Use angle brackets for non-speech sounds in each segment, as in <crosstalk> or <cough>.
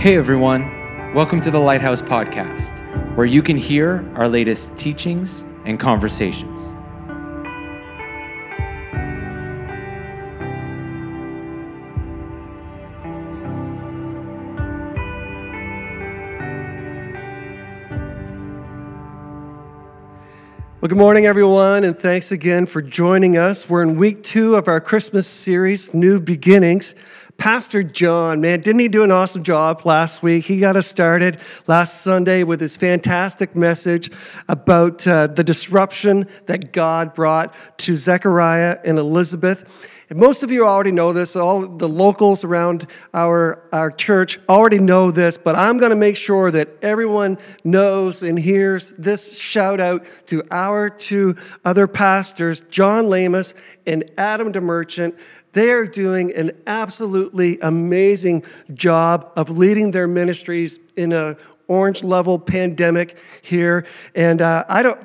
Hey everyone, welcome to the Lighthouse Podcast, where you can hear our latest teachings and conversations. Well, good morning, everyone, and thanks again for joining us. We're in week two of our Christmas series, New Beginnings. Pastor John, man, didn't he do an awesome job last week? He got us started last Sunday with his fantastic message about uh, the disruption that God brought to Zechariah and Elizabeth. And most of you already know this, all the locals around our, our church already know this, but I'm going to make sure that everyone knows and hears this shout out to our two other pastors, John Lamus and Adam DeMerchant they are doing an absolutely amazing job of leading their ministries in a orange level pandemic here. And uh, I don't.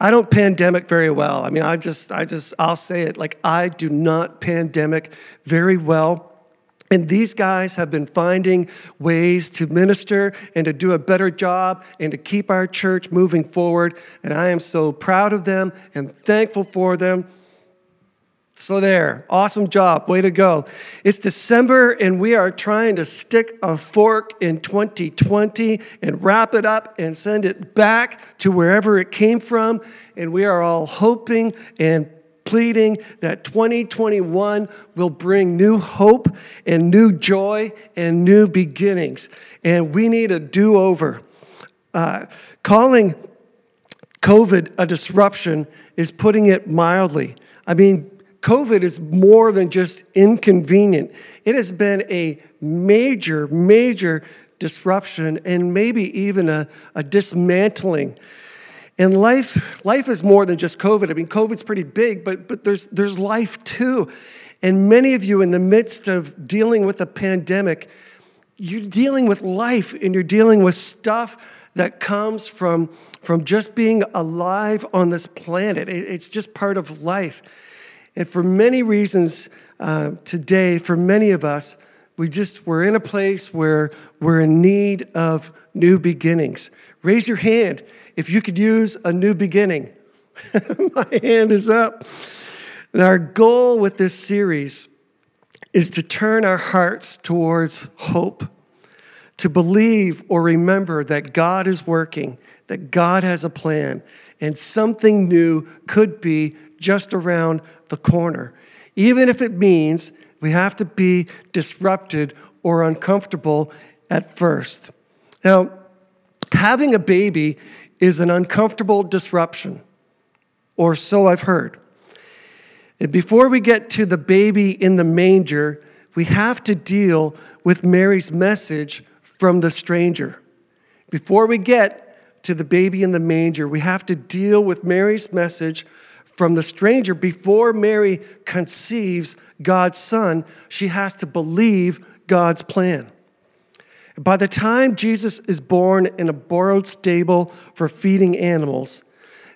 I don't pandemic very well. I mean, I just, I just, I'll say it like I do not pandemic very well. And these guys have been finding ways to minister and to do a better job and to keep our church moving forward. And I am so proud of them and thankful for them. So, there, awesome job, way to go. It's December, and we are trying to stick a fork in 2020 and wrap it up and send it back to wherever it came from. And we are all hoping and pleading that 2021 will bring new hope and new joy and new beginnings. And we need a do over. Uh, calling COVID a disruption is putting it mildly. I mean, COVID is more than just inconvenient. It has been a major, major disruption and maybe even a, a dismantling. And life, life is more than just COVID. I mean, COVID's pretty big, but, but there's, there's life too. And many of you, in the midst of dealing with a pandemic, you're dealing with life and you're dealing with stuff that comes from, from just being alive on this planet. It's just part of life. And for many reasons uh, today, for many of us, we just, we're in a place where we're in need of new beginnings. Raise your hand if you could use a new beginning. <laughs> My hand is up. And our goal with this series is to turn our hearts towards hope, to believe or remember that God is working, that God has a plan, and something new could be just around the corner, even if it means we have to be disrupted or uncomfortable at first. Now, having a baby is an uncomfortable disruption, or so I've heard. And before we get to the baby in the manger, we have to deal with Mary's message from the stranger. Before we get to the baby in the manger, we have to deal with Mary's message from the stranger before Mary conceives God's son, she has to believe God's plan. By the time Jesus is born in a borrowed stable for feeding animals,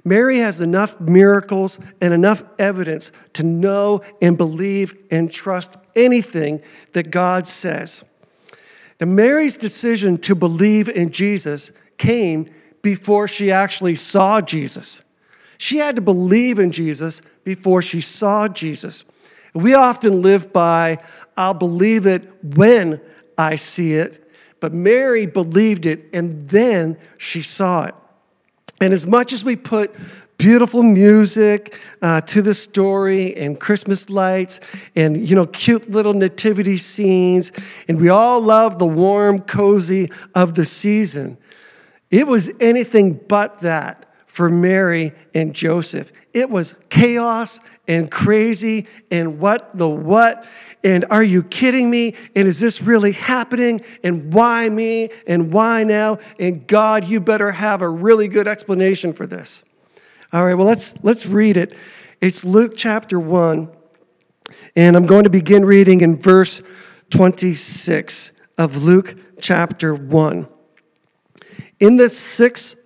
Mary has enough miracles and enough evidence to know and believe and trust anything that God says. Now, Mary's decision to believe in Jesus came before she actually saw Jesus. She had to believe in Jesus before she saw Jesus. We often live by, I'll believe it when I see it. But Mary believed it and then she saw it. And as much as we put beautiful music uh, to the story and Christmas lights and, you know, cute little nativity scenes, and we all love the warm, cozy of the season, it was anything but that for Mary and Joseph. It was chaos and crazy and what the what and are you kidding me? And is this really happening? And why me? And why now? And God, you better have a really good explanation for this. All right, well, let's, let's read it. It's Luke chapter 1, and I'm going to begin reading in verse 26 of Luke chapter 1. In the sixth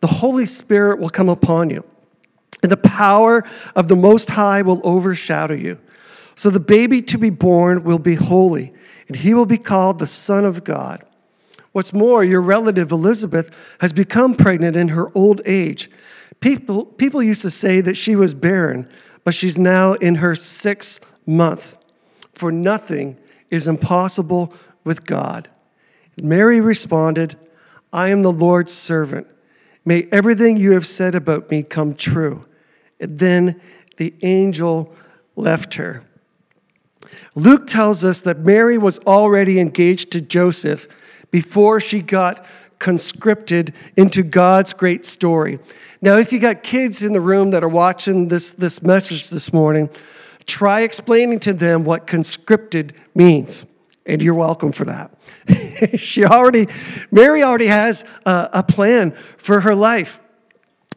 The Holy Spirit will come upon you, and the power of the Most High will overshadow you. So the baby to be born will be holy, and he will be called the Son of God. What's more, your relative Elizabeth has become pregnant in her old age. People, people used to say that she was barren, but she's now in her sixth month. For nothing is impossible with God. Mary responded, I am the Lord's servant. May everything you have said about me come true. And then the angel left her. Luke tells us that Mary was already engaged to Joseph before she got conscripted into God's great story. Now, if you got kids in the room that are watching this, this message this morning, try explaining to them what conscripted means. And you're welcome for that. <laughs> she already, Mary already has a, a plan for her life.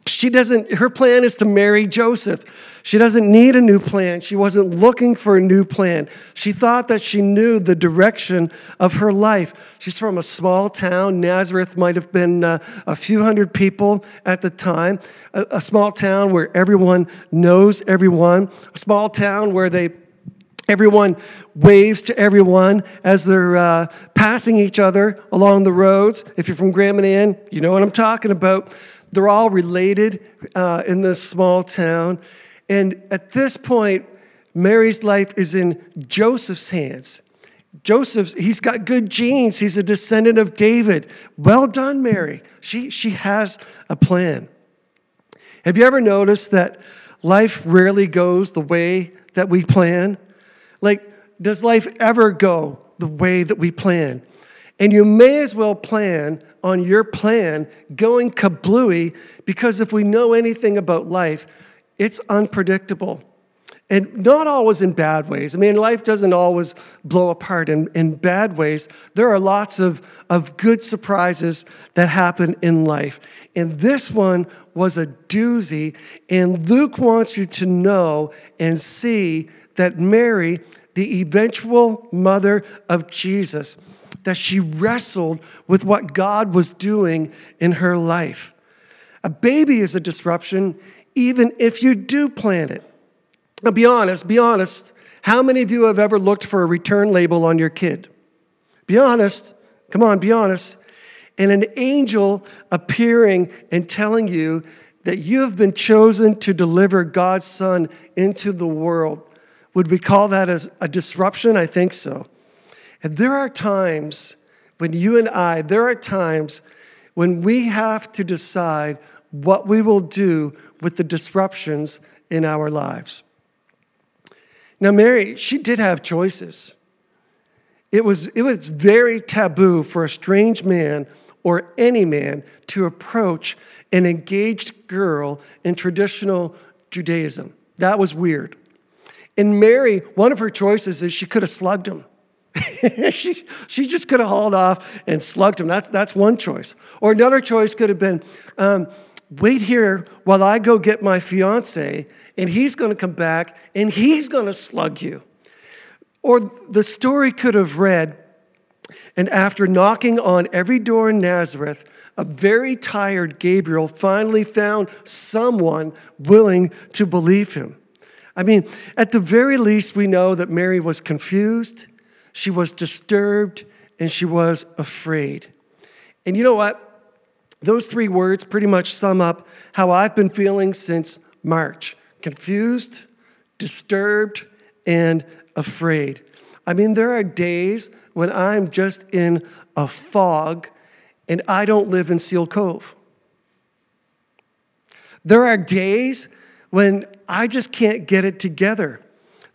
She doesn't, her plan is to marry Joseph. She doesn't need a new plan. She wasn't looking for a new plan. She thought that she knew the direction of her life. She's from a small town. Nazareth might have been uh, a few hundred people at the time. A, a small town where everyone knows everyone. A small town where they Everyone waves to everyone as they're uh, passing each other along the roads. If you're from Grand Manan, you know what I'm talking about. They're all related uh, in this small town. And at this point, Mary's life is in Joseph's hands. Joseph's, he's got good genes. He's a descendant of David. Well done, Mary. She, she has a plan. Have you ever noticed that life rarely goes the way that we plan? Like, does life ever go the way that we plan? And you may as well plan on your plan going kablooey because if we know anything about life, it's unpredictable. And not always in bad ways. I mean, life doesn't always blow apart in, in bad ways. There are lots of, of good surprises that happen in life. And this one was a doozy. And Luke wants you to know and see that Mary, the eventual mother of Jesus, that she wrestled with what God was doing in her life. A baby is a disruption, even if you do plan it. Now, be honest, be honest. How many of you have ever looked for a return label on your kid? Be honest. Come on, be honest. And an angel appearing and telling you that you have been chosen to deliver God's Son into the world. Would we call that as a disruption? I think so. And there are times when you and I, there are times when we have to decide what we will do with the disruptions in our lives. Now, Mary, she did have choices. It was, it was very taboo for a strange man or any man to approach an engaged girl in traditional Judaism. That was weird. And Mary, one of her choices is she could have slugged him. <laughs> she, she just could have hauled off and slugged him. That's, that's one choice. Or another choice could have been um, wait here while I go get my fiance, and he's going to come back and he's going to slug you. Or the story could have read, and after knocking on every door in Nazareth, a very tired Gabriel finally found someone willing to believe him. I mean, at the very least, we know that Mary was confused, she was disturbed, and she was afraid. And you know what? Those three words pretty much sum up how I've been feeling since March confused, disturbed, and afraid. I mean, there are days when I'm just in a fog and I don't live in Seal Cove. There are days when I just can't get it together.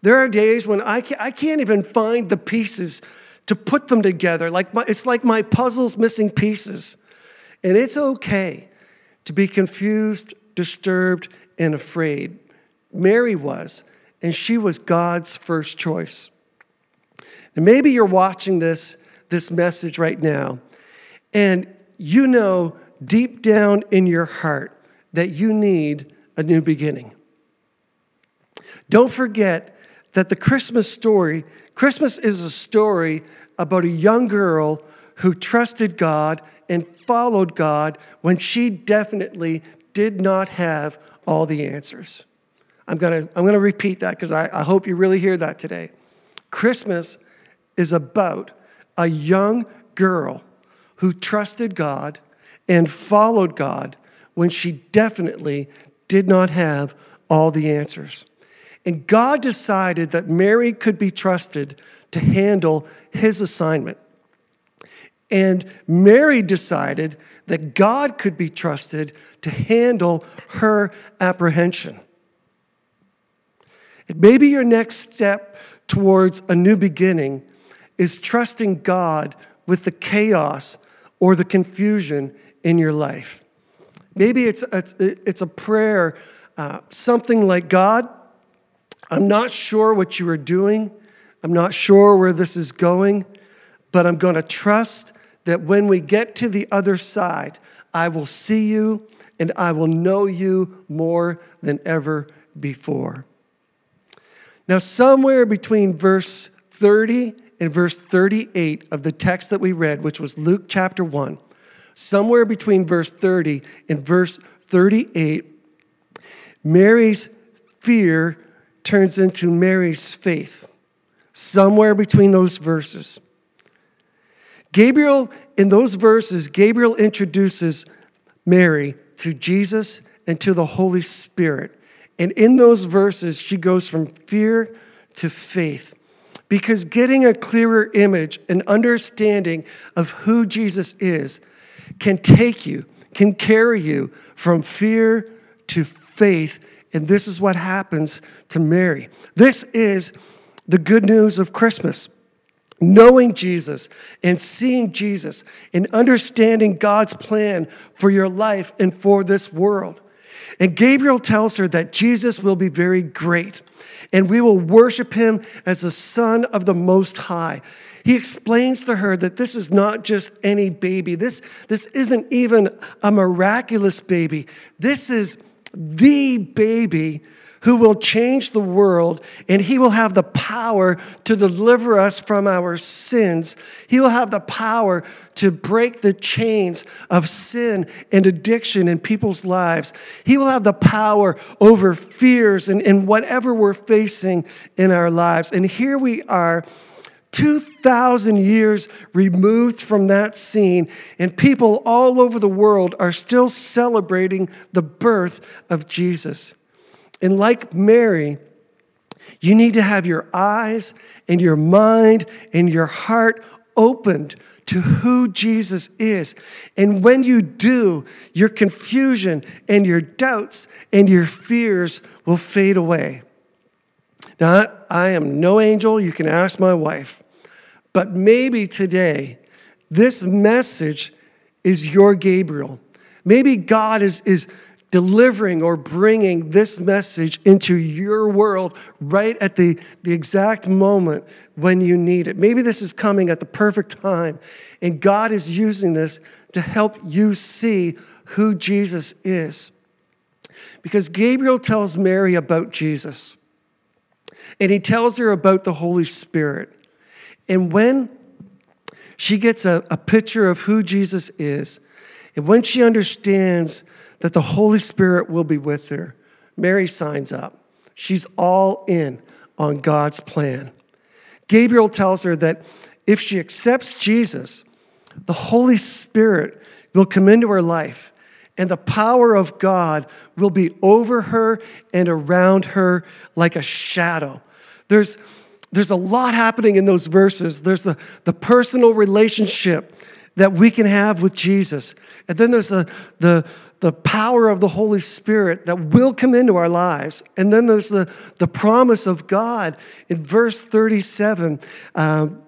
There are days when I can't, I can't even find the pieces to put them together. Like my, it's like my puzzle's missing pieces. And it's okay to be confused, disturbed, and afraid. Mary was, and she was God's first choice. And maybe you're watching this, this message right now, and you know deep down in your heart that you need a new beginning. Don't forget that the Christmas story, Christmas is a story about a young girl who trusted God and followed God when she definitely did not have all the answers. I'm gonna, I'm gonna repeat that because I, I hope you really hear that today. Christmas is about a young girl who trusted God and followed God when she definitely did not have all the answers. And God decided that Mary could be trusted to handle his assignment. And Mary decided that God could be trusted to handle her apprehension. Maybe your next step towards a new beginning is trusting God with the chaos or the confusion in your life. Maybe it's, it's, it's a prayer, uh, something like God, I'm not sure what you are doing. I'm not sure where this is going, but I'm going to trust that when we get to the other side, I will see you and I will know you more than ever before. Now, somewhere between verse 30 and verse 38 of the text that we read, which was Luke chapter 1, somewhere between verse 30 and verse 38, Mary's fear turns into Mary's faith. Somewhere between those verses. Gabriel, in those verses, Gabriel introduces Mary to Jesus and to the Holy Spirit. And in those verses, she goes from fear to faith. Because getting a clearer image and understanding of who Jesus is can take you, can carry you from fear to faith. And this is what happens to Mary. This is the good news of Christmas. Knowing Jesus and seeing Jesus and understanding God's plan for your life and for this world. And Gabriel tells her that Jesus will be very great and we will worship him as the Son of the Most High. He explains to her that this is not just any baby. This, this isn't even a miraculous baby. This is the baby who will change the world, and he will have the power to deliver us from our sins. He will have the power to break the chains of sin and addiction in people's lives. He will have the power over fears and, and whatever we're facing in our lives. And here we are. 2,000 years removed from that scene, and people all over the world are still celebrating the birth of Jesus. And like Mary, you need to have your eyes and your mind and your heart opened to who Jesus is. And when you do, your confusion and your doubts and your fears will fade away. Now, I am no angel. You can ask my wife. But maybe today, this message is your Gabriel. Maybe God is, is delivering or bringing this message into your world right at the, the exact moment when you need it. Maybe this is coming at the perfect time, and God is using this to help you see who Jesus is. Because Gabriel tells Mary about Jesus, and he tells her about the Holy Spirit. And when she gets a, a picture of who Jesus is, and when she understands that the Holy Spirit will be with her. Mary signs up. She's all in on God's plan. Gabriel tells her that if she accepts Jesus, the Holy Spirit will come into her life and the power of God will be over her and around her like a shadow. There's, there's a lot happening in those verses. There's the, the personal relationship that we can have with Jesus. And then there's the, the, the power of the Holy Spirit that will come into our lives. And then there's the, the promise of God. In verse 37, um,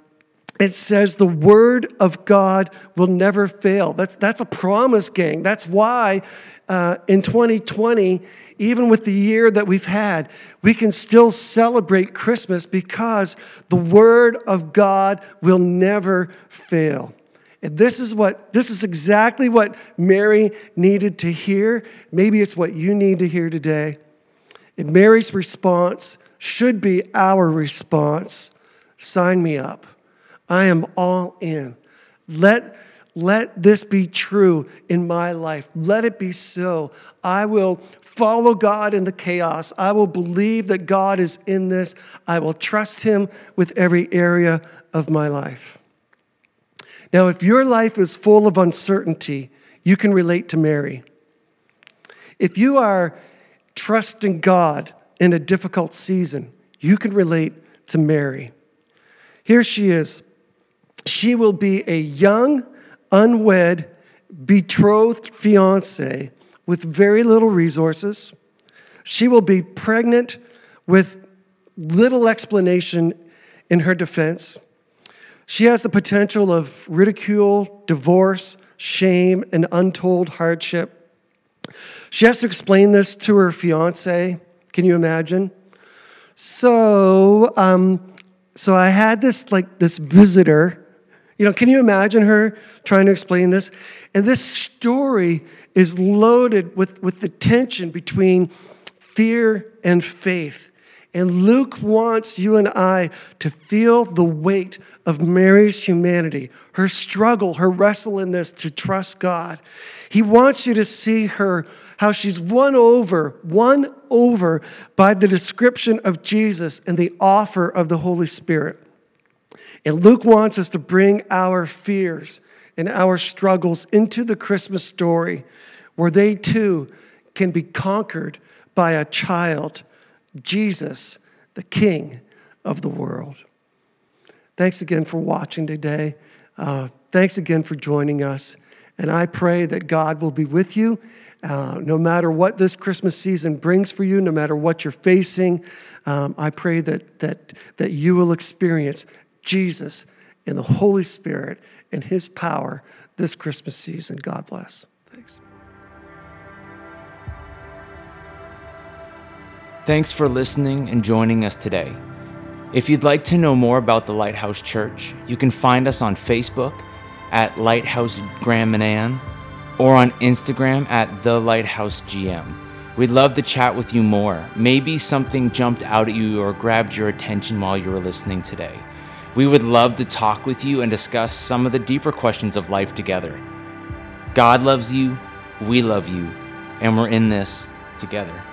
it says the word of God will never fail. That's, that's a promise, gang. That's why uh, in 2020, even with the year that we've had, we can still celebrate Christmas because the word of God will never fail. And this is what this is exactly what Mary needed to hear. Maybe it's what you need to hear today. And Mary's response should be our response. Sign me up. I am all in. Let, let this be true in my life. Let it be so. I will follow God in the chaos. I will believe that God is in this. I will trust Him with every area of my life. Now, if your life is full of uncertainty, you can relate to Mary. If you are trusting God in a difficult season, you can relate to Mary. Here she is she will be a young, unwed, betrothed fiance with very little resources. She will be pregnant with little explanation in her defense. She has the potential of ridicule, divorce, shame, and untold hardship. She has to explain this to her fiance. Can you imagine? So, um, so I had this like this visitor you know, can you imagine her trying to explain this? And this story is loaded with, with the tension between fear and faith. And Luke wants you and I to feel the weight of Mary's humanity, her struggle, her wrestle in this to trust God. He wants you to see her, how she's won over, won over by the description of Jesus and the offer of the Holy Spirit. And Luke wants us to bring our fears and our struggles into the Christmas story where they too can be conquered by a child, Jesus, the King of the world. Thanks again for watching today. Uh, thanks again for joining us. And I pray that God will be with you uh, no matter what this Christmas season brings for you, no matter what you're facing. Um, I pray that, that, that you will experience Jesus and the Holy Spirit and His power this Christmas season. God bless. Thanks. Thanks for listening and joining us today. If you'd like to know more about the Lighthouse Church, you can find us on Facebook at Lighthouse Graham and Manan or on Instagram at The Lighthouse GM. We'd love to chat with you more. Maybe something jumped out at you or grabbed your attention while you were listening today. We would love to talk with you and discuss some of the deeper questions of life together. God loves you, we love you, and we're in this together.